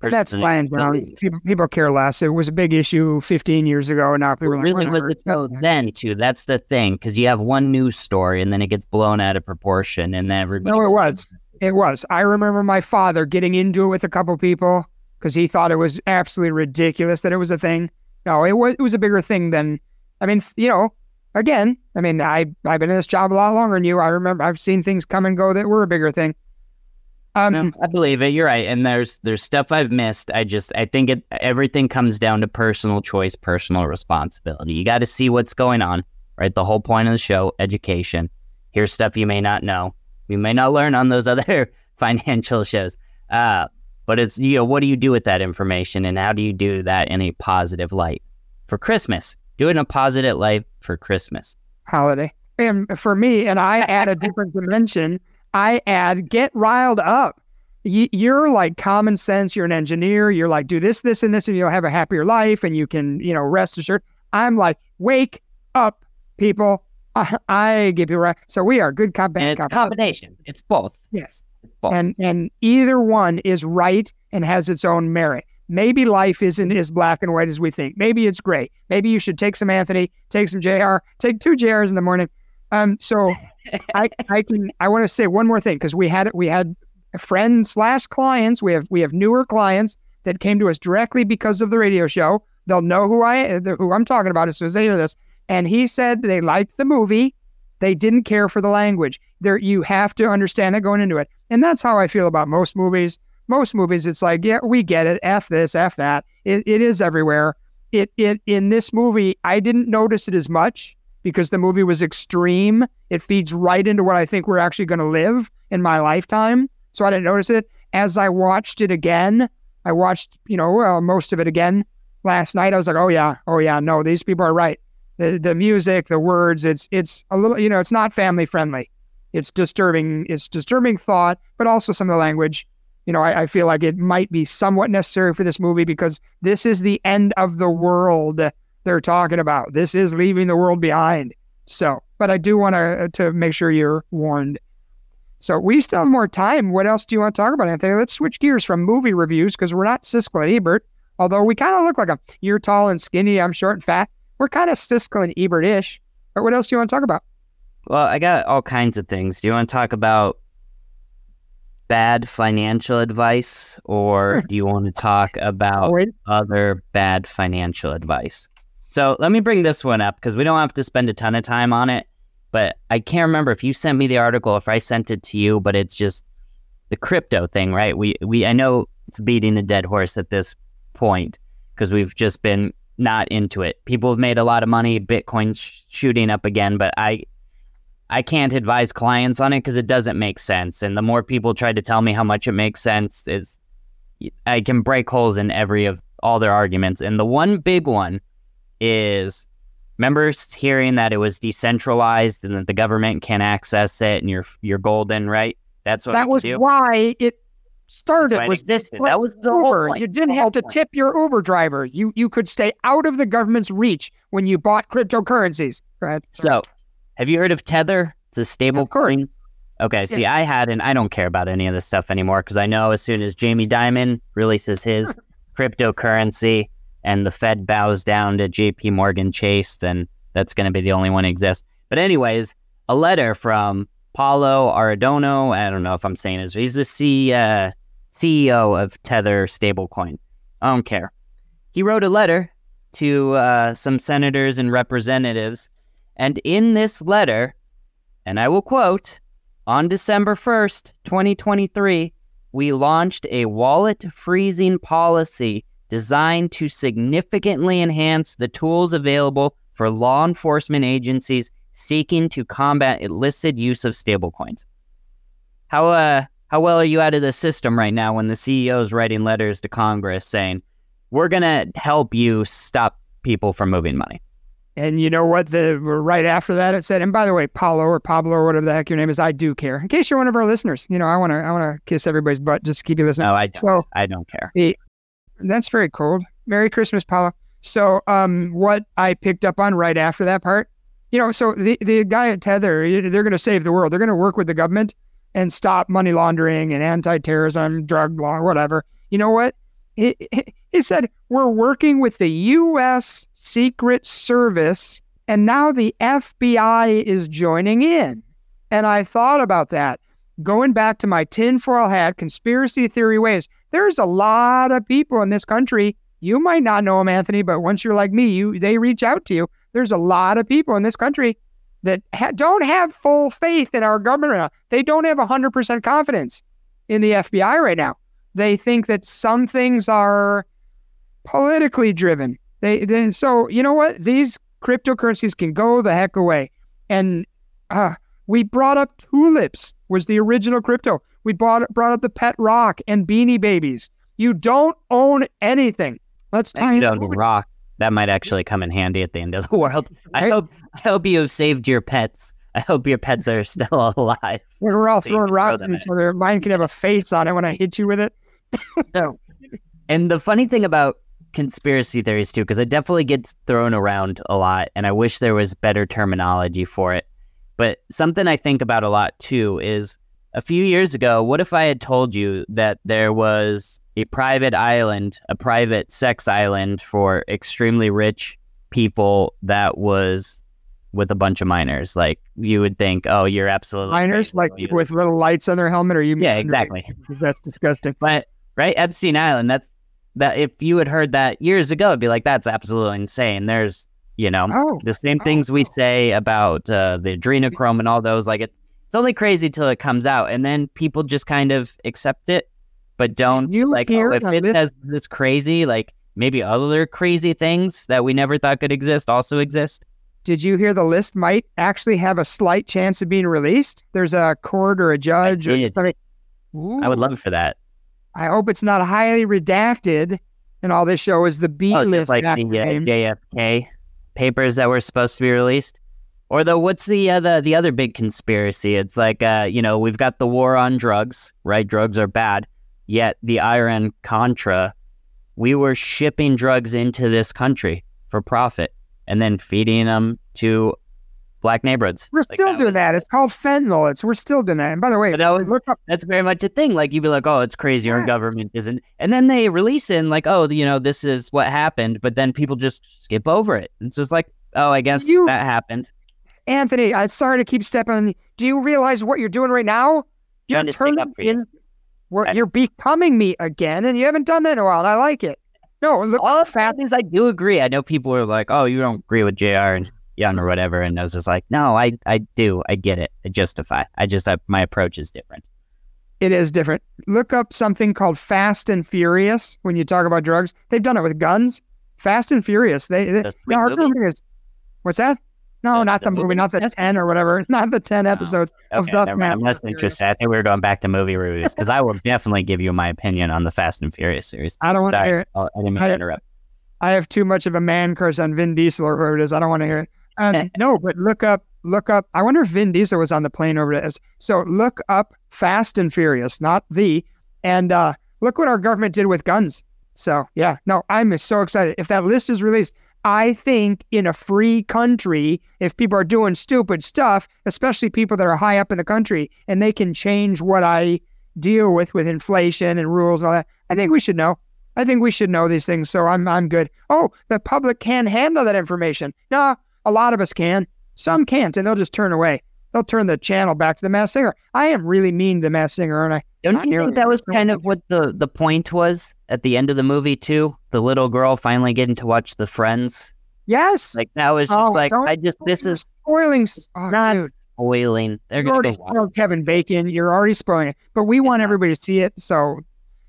That's down. People, people care less. It was a big issue 15 years ago, and now people are like, really was "Whatever." it though then too? That's the thing because you have one news story and then it gets blown out of proportion and then everybody. No, it was. It was. I remember my father getting into it with a couple people because he thought it was absolutely ridiculous that it was a thing. No, it was. It was a bigger thing than. I mean, you know, again, I mean, I I've been in this job a lot longer than you. I remember I've seen things come and go that were a bigger thing. Um, No, I believe it. You're right. And there's there's stuff I've missed. I just I think it everything comes down to personal choice, personal responsibility. You got to see what's going on, right? The whole point of the show, education. Here's stuff you may not know. You may not learn on those [laughs] other financial shows. Uh, but it's you know, what do you do with that information and how do you do that in a positive light? For Christmas. Do it in a positive light for Christmas. holiday. And for me, and I add a different dimension. I add get riled up. You're like common sense. You're an engineer. You're like do this, this, and this, and you'll have a happier life, and you can, you know, rest assured. I'm like wake up, people. I, I give you right. So we are good cop, bad it's cop. combination. It's both. Yes. It's both. And and either one is right and has its own merit. Maybe life isn't as black and white as we think. Maybe it's gray. Maybe you should take some Anthony, take some JR, take two JRs in the morning. Um, so I [laughs] I can I want to say one more thing because we had we had friends slash clients. We have we have newer clients that came to us directly because of the radio show. They'll know who I who I'm talking about as soon as they hear this. And he said they liked the movie. They didn't care for the language. There, you have to understand it going into it, and that's how I feel about most movies. Most movies, it's like, yeah, we get it. F this, f that. It, it is everywhere. It, it in this movie, I didn't notice it as much because the movie was extreme. It feeds right into what I think we're actually going to live in my lifetime. So I didn't notice it. As I watched it again, I watched, you know, well, most of it again last night. I was like, oh yeah, oh yeah, no, these people are right. The the music, the words, it's it's a little, you know, it's not family friendly. It's disturbing. It's disturbing thought, but also some of the language. You know, I, I feel like it might be somewhat necessary for this movie because this is the end of the world they're talking about. This is leaving the world behind. So, but I do want to uh, to make sure you're warned. So we still have more time. What else do you want to talk about, Anthony? Let's switch gears from movie reviews because we're not Siskel and Ebert. Although we kind of look like a you're tall and skinny, I'm short and fat. We're kind of Siskel and Ebert-ish. But what else do you want to talk about? Well, I got all kinds of things. Do you want to talk about bad financial advice or do you want to talk about other bad financial advice? So let me bring this one up because we don't have to spend a ton of time on it. But I can't remember if you sent me the article, if I sent it to you, but it's just the crypto thing, right? We we I know it's beating a dead horse at this point because we've just been not into it. People have made a lot of money, Bitcoin's shooting up again, but I I can't advise clients on it because it doesn't make sense. And the more people try to tell me how much it makes sense, is I can break holes in every of all their arguments. And the one big one is members hearing that it was decentralized and that the government can't access it and you're you're golden, right? That's what that was do. why it started. Why Was existed. That was the whole Uber. You didn't have to point. tip your Uber driver. You you could stay out of the government's reach when you bought cryptocurrencies. Go ahead. So, have you heard of Tether? It's a stable coin. Okay, see, I hadn't. I don't care about any of this stuff anymore because I know as soon as Jamie Dimon releases his [laughs] cryptocurrency and the Fed bows down to J.P. Morgan Chase, then that's going to be the only one that exists. But anyways, a letter from Paulo Arredondo. I don't know if I'm saying his. He's the C, uh, CEO of Tether stablecoin. I don't care. he wrote a letter to uh, some senators and representatives. And in this letter, and I will quote, on December 1st, 2023, we launched a wallet freezing policy designed to significantly enhance the tools available for law enforcement agencies seeking to combat illicit use of stablecoins. How uh how well are you out of the system right now when the CEO is writing letters to Congress saying, "We're going to help you stop people from moving money." And you know what? The right after that, it said, and by the way, Paulo or Pablo or whatever the heck your name is, I do care. In case you're one of our listeners, you know, I want to, I want to kiss everybody's butt just to keep you listening. No, I don't. So I don't care. that's very cold. Merry Christmas, Paulo. So, um, what I picked up on right after that part, you know, so the the guy at Tether, they're going to save the world. They're going to work with the government and stop money laundering and anti-terrorism, drug law, whatever. You know what? He, he- said we're working with the U.S. Secret Service, and now the FBI is joining in. And I thought about that. Going back to my tinfoil hat conspiracy theory ways, there's a lot of people in this country. You might not know them, Anthony, but once you're like me, you they reach out to you. There's a lot of people in this country that ha- don't have full faith in our government. They don't have 100% confidence in the FBI right now. They think that some things are politically driven. They, they so you know what? These cryptocurrencies can go the heck away. And uh, we brought up tulips was the original crypto. We brought brought up the pet rock and beanie babies. You don't own anything. Let's tie it don't rock. That might actually come in handy at the end of the world. I Right. hope I hope you have saved your pets. I hope your pets are still [laughs] alive. we're all So throwing throw rocks at each other. Mine can have a face on it when I hit you with it. So, and the funny thing about conspiracy theories too, because it definitely gets thrown around a lot, and I wish there was better terminology for it. But something I think about a lot too is a few years ago, what if I had told you that there was a private island, a private sex island for extremely rich people that was with a bunch of minors? Like you would think, oh, you're absolutely Miners, crazy. like Oh, with little lights on their helmet, or you? yeah, exactly. [laughs] That's disgusting. But right, Epstein Island. That's that. If you had heard that years ago, it'd be like that's absolutely insane. There's you know Oh, the same oh, things we say about uh, the adrenochrome and all those. Like it's it's only crazy till it comes out, and then people just kind of accept it, but don't you like oh, if it list- has this crazy like maybe other crazy things that we never thought could exist also exist. Did you hear the list might actually have a slight chance of being released? There's a court or a judge or did. something. I would love for that. I hope it's not highly redacted. And all this show is the B Oh, list like the uh. JFK papers that were supposed to be released. Or the what's the other the other big conspiracy? It's like uh, you know, we've got the war on drugs, right? Drugs are bad. Yet the Iran Contra, we were shipping drugs into this country for profit and then feeding them to black neighborhoods. We're Like, still that doing was- that. It's called fentanyl. It's we're still doing that. And by the way, that was- look up That's very much a thing. Like you'd be like, "Oh, it's crazy. Our government isn't," and then they release it, and like, "Oh, you know, this is what happened," but then people just skip over it. And so it's like, "Oh, I guess you- that happened." Anthony. I'm sorry to keep stepping on. you. Do you realize what you're doing right now? You're Trying to up turning for you. in. I- you're becoming me again, and you haven't done that in a while. And I like it. No, look, All the fat. that is, I do agree. I know people are like, "Oh, you don't agree with Jr. and Young or whatever," and I was just like, "No, I, I do. I get it. I justify. I just, I, my approach is different." It is different. Look up something called Fast and Furious when you talk about drugs. They've done it with guns. Fast and Furious. They, they The yeah, our movie? government is. What's that? No, The- not the the, movie, movie? not the That's- ten or whatever. [laughs] Not the ten No. episodes of Okay, the never mind. I'm less interested. I think we were going back to movie reviews because I will definitely give you my opinion on the Fast and Furious series. I don't want to hear it. I'll- I didn't mean I- to interrupt. I have too much of a man curse on Vin Diesel or whoever it is. I don't want to hear it. Um, [laughs] no, but look up, look up. I wonder if Vin Diesel was on the plane over there. So look up Fast and Furious, not the, and uh, look what our government did with guns. So yeah, no, I'm so excited. If that list is released, I think in a free country, if people are doing stupid stuff, especially people that are high up in the country, and they can change what I deal with with inflation and rules and all that, I think we should know. I think we should know these things. So I'm I'm good. Oh, the public can handle that information. No, a lot of us can. Some can't, and they'll just turn away. they'll turn the channel back to the Masked Singer. I am really mean to the Masked Singer, aren't I Don't you think that was kind of what the, the point was at the end of the movie too? The little girl finally getting to watch the Friends. yes. Like that was just Oh, like I just this is spoiling. Oh, not dude. spoiling. They're You already spoiled Kevin Bacon. You're already spoiling it, but we want not. everybody to see it. So,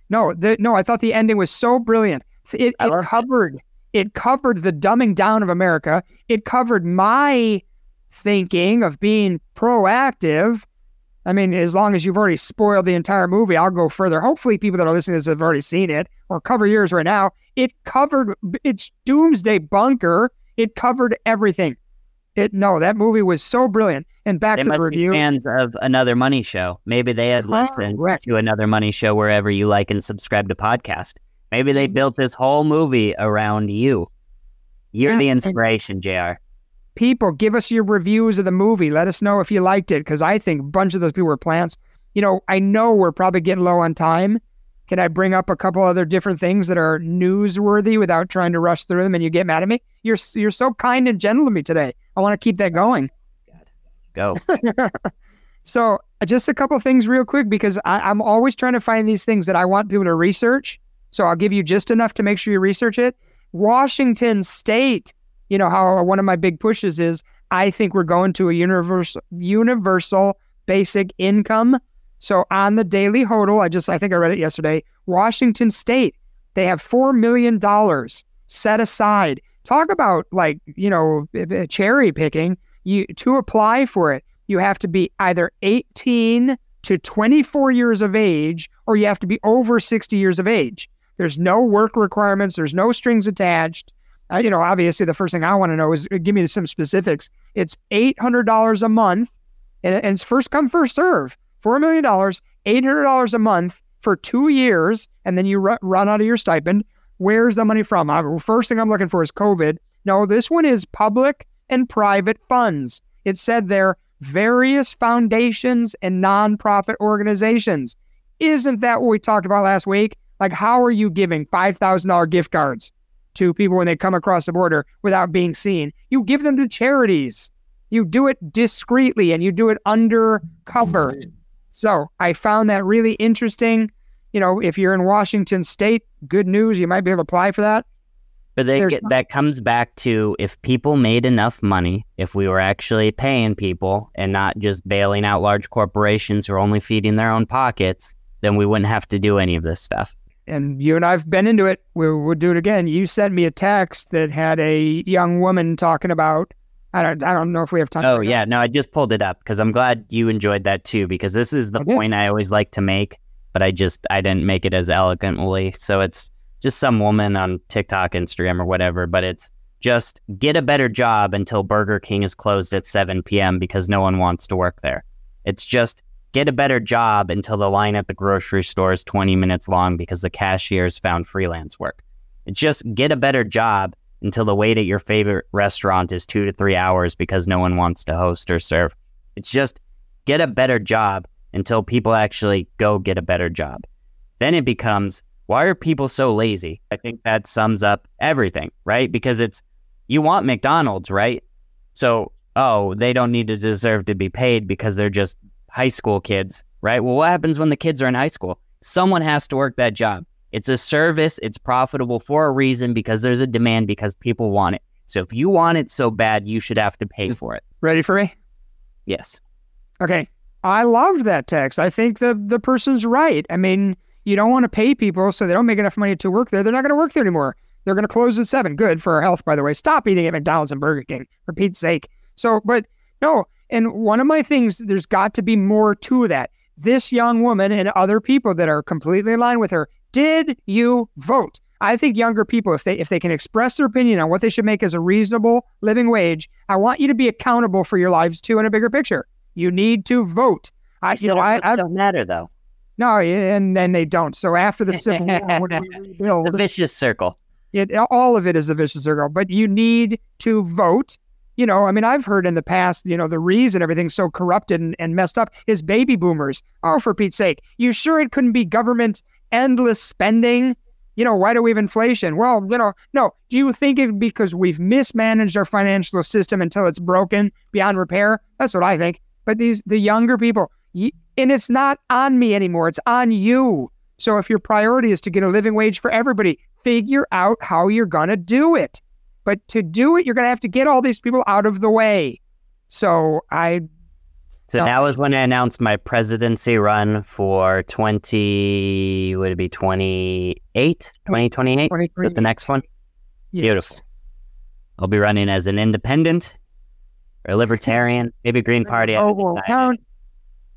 no, the, no, I thought the ending was so brilliant. It, it loved it. It covered the dumbing down of America. It covered my thinking of being proactive. I mean, as long as you've already spoiled the entire movie, I'll go further. Hopefully, people that are listening to this have already seen it or cover yours right now. It covered it's Doomsday Bunker. It covered everything. It no, that movie was so brilliant. And back They to the review. fans of another money show. Maybe they had listened Correct. to another money show wherever you like and subscribe to podcast. Maybe they built this whole movie around you. You're the Yes, and- inspiration, Jr. people give us your reviews of the movie. Let us know if you liked it because i think a bunch of those people were plants. You know i know we're probably getting low on time. Can i bring up a couple other different things that are newsworthy without trying to rush through them and you get mad at me? You're you're so kind and gentle to me today. I want to keep that going. Go. [laughs] so just a couple things real quick because I, i'm always trying to find these things that i want people to research so i'll give you just enough to make sure you research it washington state you know how one of my big pushes is I think we're going to a universal universal basic income. So on the Daily Hodl, I just I think I read it yesterday. Washington State, they have four million dollars set aside. Talk about like you know eh, cherry picking. You to apply for it, you have to be either 18 to 24 years of age, or you have to be over 60 years of age. There's no work requirements. There's no strings attached. Uh, you know, obviously, the first thing I want to know is uh, give me some specifics. It's eight hundred dollars a month, and, and it's first come first serve. Four million dollars, eight hundred dollars a month for two years, and then you ru- run out of your stipend. Where's the money from? I, first thing I'm looking for is COVID. No, this one is public and private funds. It said there various foundations and nonprofit organizations. Isn't that what we talked about last week? Like, how are you giving five thousand dollar gift cards? to people when they come across the border without being seen. You give them to charities. You do it discreetly and you do it undercover. So I found that really interesting. You know, if you're in Washington State, good news, you might be able to apply for that. But they get, that comes back to if people made enough money, if we were actually paying people and not just bailing out large corporations who are only feeding their own pockets, then we wouldn't have to do any of this stuff. And you and I've been into it. We'll, we'll do it again. You sent me a text that had a young woman talking about. I don't. I don't know if we have time. Oh yeah, no, I just pulled it up because I'm glad you enjoyed that too. Because this is the I did. point I always like to make, but I just I didn't make it as elegantly. So it's just some woman on TikTok, Instagram, or whatever. But it's just get a better job until Burger King is closed at 7 p.m. because no one wants to work there. It's just get a better job until the line at the grocery store is 20 minutes long because the cashiers found freelance work. It's just get a better job until the wait at your favorite restaurant is two to three hours because no one wants to host or serve. It's just get a better job until people actually go get a better job. Then it becomes why are people so lazy? I think that sums up everything, right? Because it's you want McDonald's, right? So, oh, they don't need to deserve to be paid because they're just high school kids, right? Well, what happens when the kids are in high school? Someone has to work that job. It's a service, it's profitable for a reason because there's a demand because people want it. So if you want it so bad, you should have to pay for it. Ready for me? Yes. Okay. I loved that text. I think the the person's right. I mean, you don't want to pay people so they don't make enough money to work there. They're not going to work there anymore. They're going to close at seven. Good for our health, by the way. Stop eating at McDonald's and Burger King, for Pete's sake. So, but no. And one of my things, there's got to be more to that. This young woman and other people that are completely in line with her. Did you vote? I think younger people, if they if they can express their opinion on what they should make as a reasonable living wage, I want you to be accountable for your lives too in a bigger picture. You need to vote. I, you know, I, I don't matter though. no, and and they don't. So after the Civil [laughs] War, when we It's rebuild, a vicious circle. it, all of it is a vicious circle. But you need to vote. You know, I mean, I've heard in the past, you know, the reason everything's so corrupted and, and messed up is baby boomers. Oh, for Pete's sake, you sure it couldn't be government endless spending? You know, why do we have inflation? Well, you know, no. Do you think it because we've mismanaged our financial system until it's broken beyond repair? That's what I think. But these the younger people, and it's not on me anymore. It's on you. So if your priority is to get a living wage for everybody, figure out how you're gonna do it. But to do it, you're gonna have to get all these people out of the way. So I So No. now is when I announced my presidency run for 20, would it be 28? 2028? Is that the next one? yes. Beautiful. I'll be running as an independent or libertarian, [laughs] maybe Green oh, Party. Oh, well, count-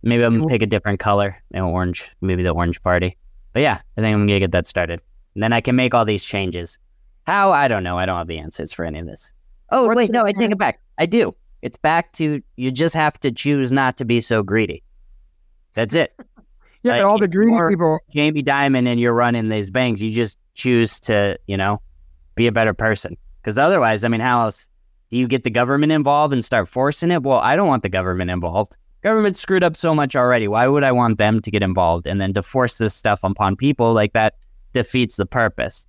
Maybe I'm gonna pick a different color, an orange, maybe the orange party. But yeah, I think I'm gonna get that started. And then I can make all these changes. How? I don't know. I don't have the answers for any of this. Oh, What's wait, no, I take it back. I do. It's back to you just have to choose not to be so greedy. That's it. [laughs] Yeah, Like, but all the greedy people. Jamie Dimon and you're running these banks, you just choose to, you know, be a better person. Because otherwise, I mean, how else do you get the government involved and start forcing it? Well, I don't want the government involved. Government screwed up so much already. Why would I want them to get involved and then to force this stuff upon people like that defeats the purpose.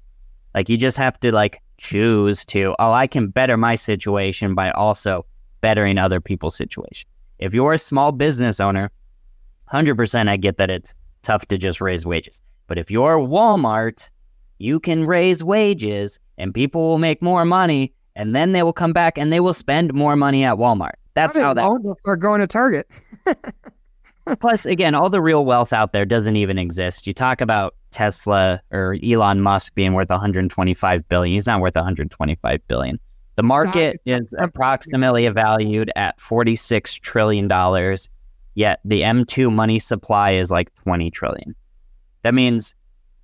Like you just have to like choose to, oh, I can better my situation by also bettering other people's situation. If you're a small business owner, 100% I get that it's tough to just raise wages. But if you're Walmart, you can raise wages and people will make more money and then they will come back and they will spend more money at Walmart. That's how that They're going to Target. [laughs] Plus, again, all the real wealth out there doesn't even exist. You talk about Tesla or Elon Musk being worth 125 billion. He's not worth 125 billion. The market is approximately valued at 46 trillion dollars. Yet the M2 money supply is like 20 trillion. That means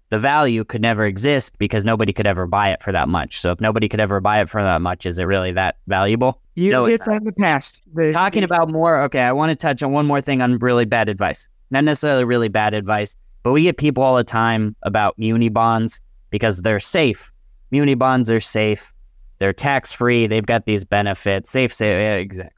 the value could never exist because nobody could ever buy it for that much. So if nobody could ever buy it for that much, is it really that valuable? You No, it's that in the past. The- Talking about more, okay, I want to touch on one more thing on really bad advice. Not necessarily really bad advice, but we get people all the time about muni bonds because they're safe. Muni bonds are safe. They're tax free. They've got these benefits. Safe, safe. Yeah, exactly.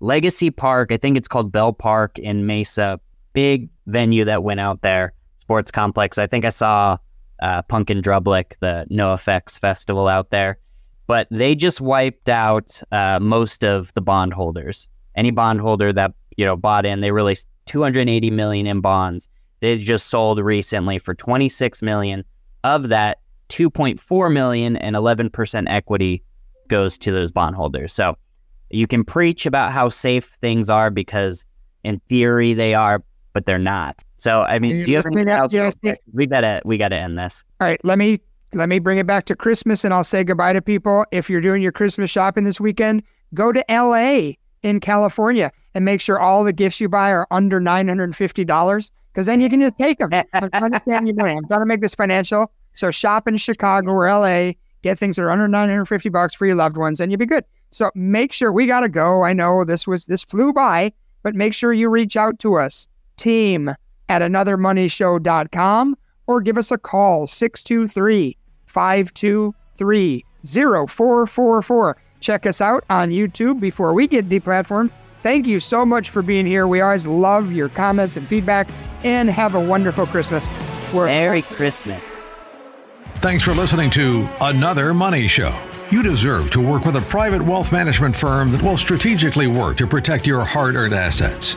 Legacy Park, I think it's called Bell Park in Mesa, big venue that went out there, sports complex. I think I saw uh, Punk in Drublic, the NOFX Festival out there but they just wiped out uh, most of the bondholders. Any bondholder that you know bought in, they released 280 million in bonds. They just sold recently for 26 million. Of that, 2.4 million and 11 percent equity goes to those bondholders. So you can preach about how safe things are because in theory they are, but they're not. So I mean, do you have anything else? We gotta we gotta end this. All right, let me let me bring it back to Christmas and I'll say goodbye to people. If you're doing your Christmas shopping this weekend, go to LA in California and make sure all the gifts you buy are under $950 because then you can just take them. I'm trying to save you money. I'm trying to make this financial. So shop in Chicago or LA, get things that are under 950 bucks for your loved ones and you'll be good. So make sure we got to go. I know this was this flew by, but make sure you reach out to us. Team at anothermoneyshow.com or give us a call 623 523 0444. Check us out on YouTube before we get deplatformed. Thank you so much for being here. We always love your comments and feedback, and have a wonderful Christmas. We're Merry Christmas. Thanks for listening to Another Money Show. You deserve to work with a private wealth management firm that will strategically work to protect your hard earned assets.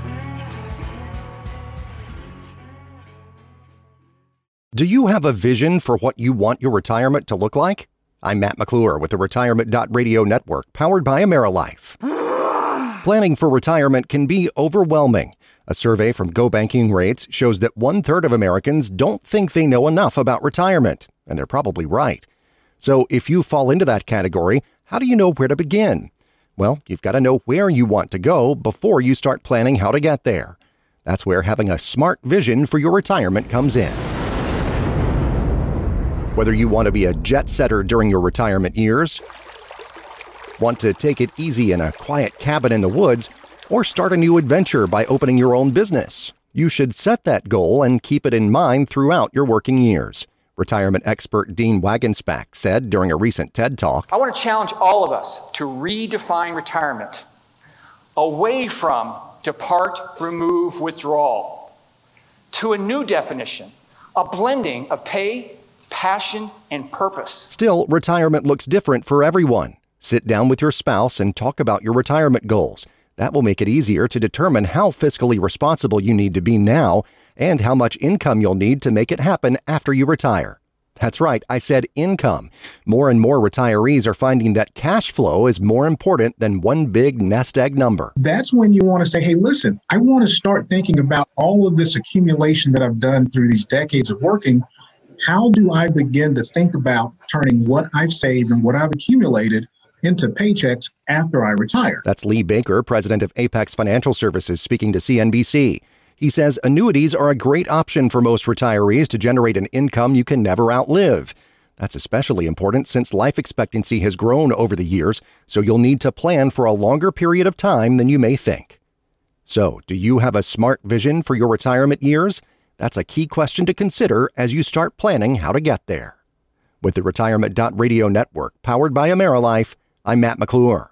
Do you have a vision for what you want your retirement to look like? I'm Matt McClure with the Retirement.radio network powered by AmeriLife. [sighs] Planning for retirement can be overwhelming. A survey from Go Banking Rates shows that one third of Americans don't think they know enough about retirement, and they're probably right. So if you fall into that category, how do you know where to begin? Well, you've got to know where you want to go before you start planning how to get there. That's where having a smart vision for your retirement comes in. Whether you want to be a jet setter during your retirement years, want to take it easy in a quiet cabin in the woods, or start a new adventure by opening your own business, You should set that goal and keep it in mind throughout your working years. Retirement expert Dean Wagenspack said during a recent TED Talk I want to challenge all of us to redefine retirement away from depart, remove, withdrawal to a new definition, a blending of pay, passion, and purpose. Still, retirement looks different for everyone. Sit down with your spouse and talk about your retirement goals. That will make it easier to determine how fiscally responsible you need to be now and how much income you'll need to make it happen after you retire. That's right, I said income. More and more retirees are finding that cash flow is more important than one big nest egg number. That's when you want to say, hey, listen, I want to start thinking about all of this accumulation that I've done through these decades of working. How do I begin to think about turning what I've saved and what I've accumulated into paychecks after I retire? That's Lee Baker, president of Apex Financial Services, speaking to CNBC. He says annuities are a great option for most retirees to generate an income you can never outlive. That's especially important since life expectancy has grown over the years, so you'll need to plan for a longer period of time than you may think. So, do you have a smart vision for your retirement years? That's a key question to consider as you start planning how to get there. With the Retirement Radio Network powered by AmeriLife, I'm Matt McClure.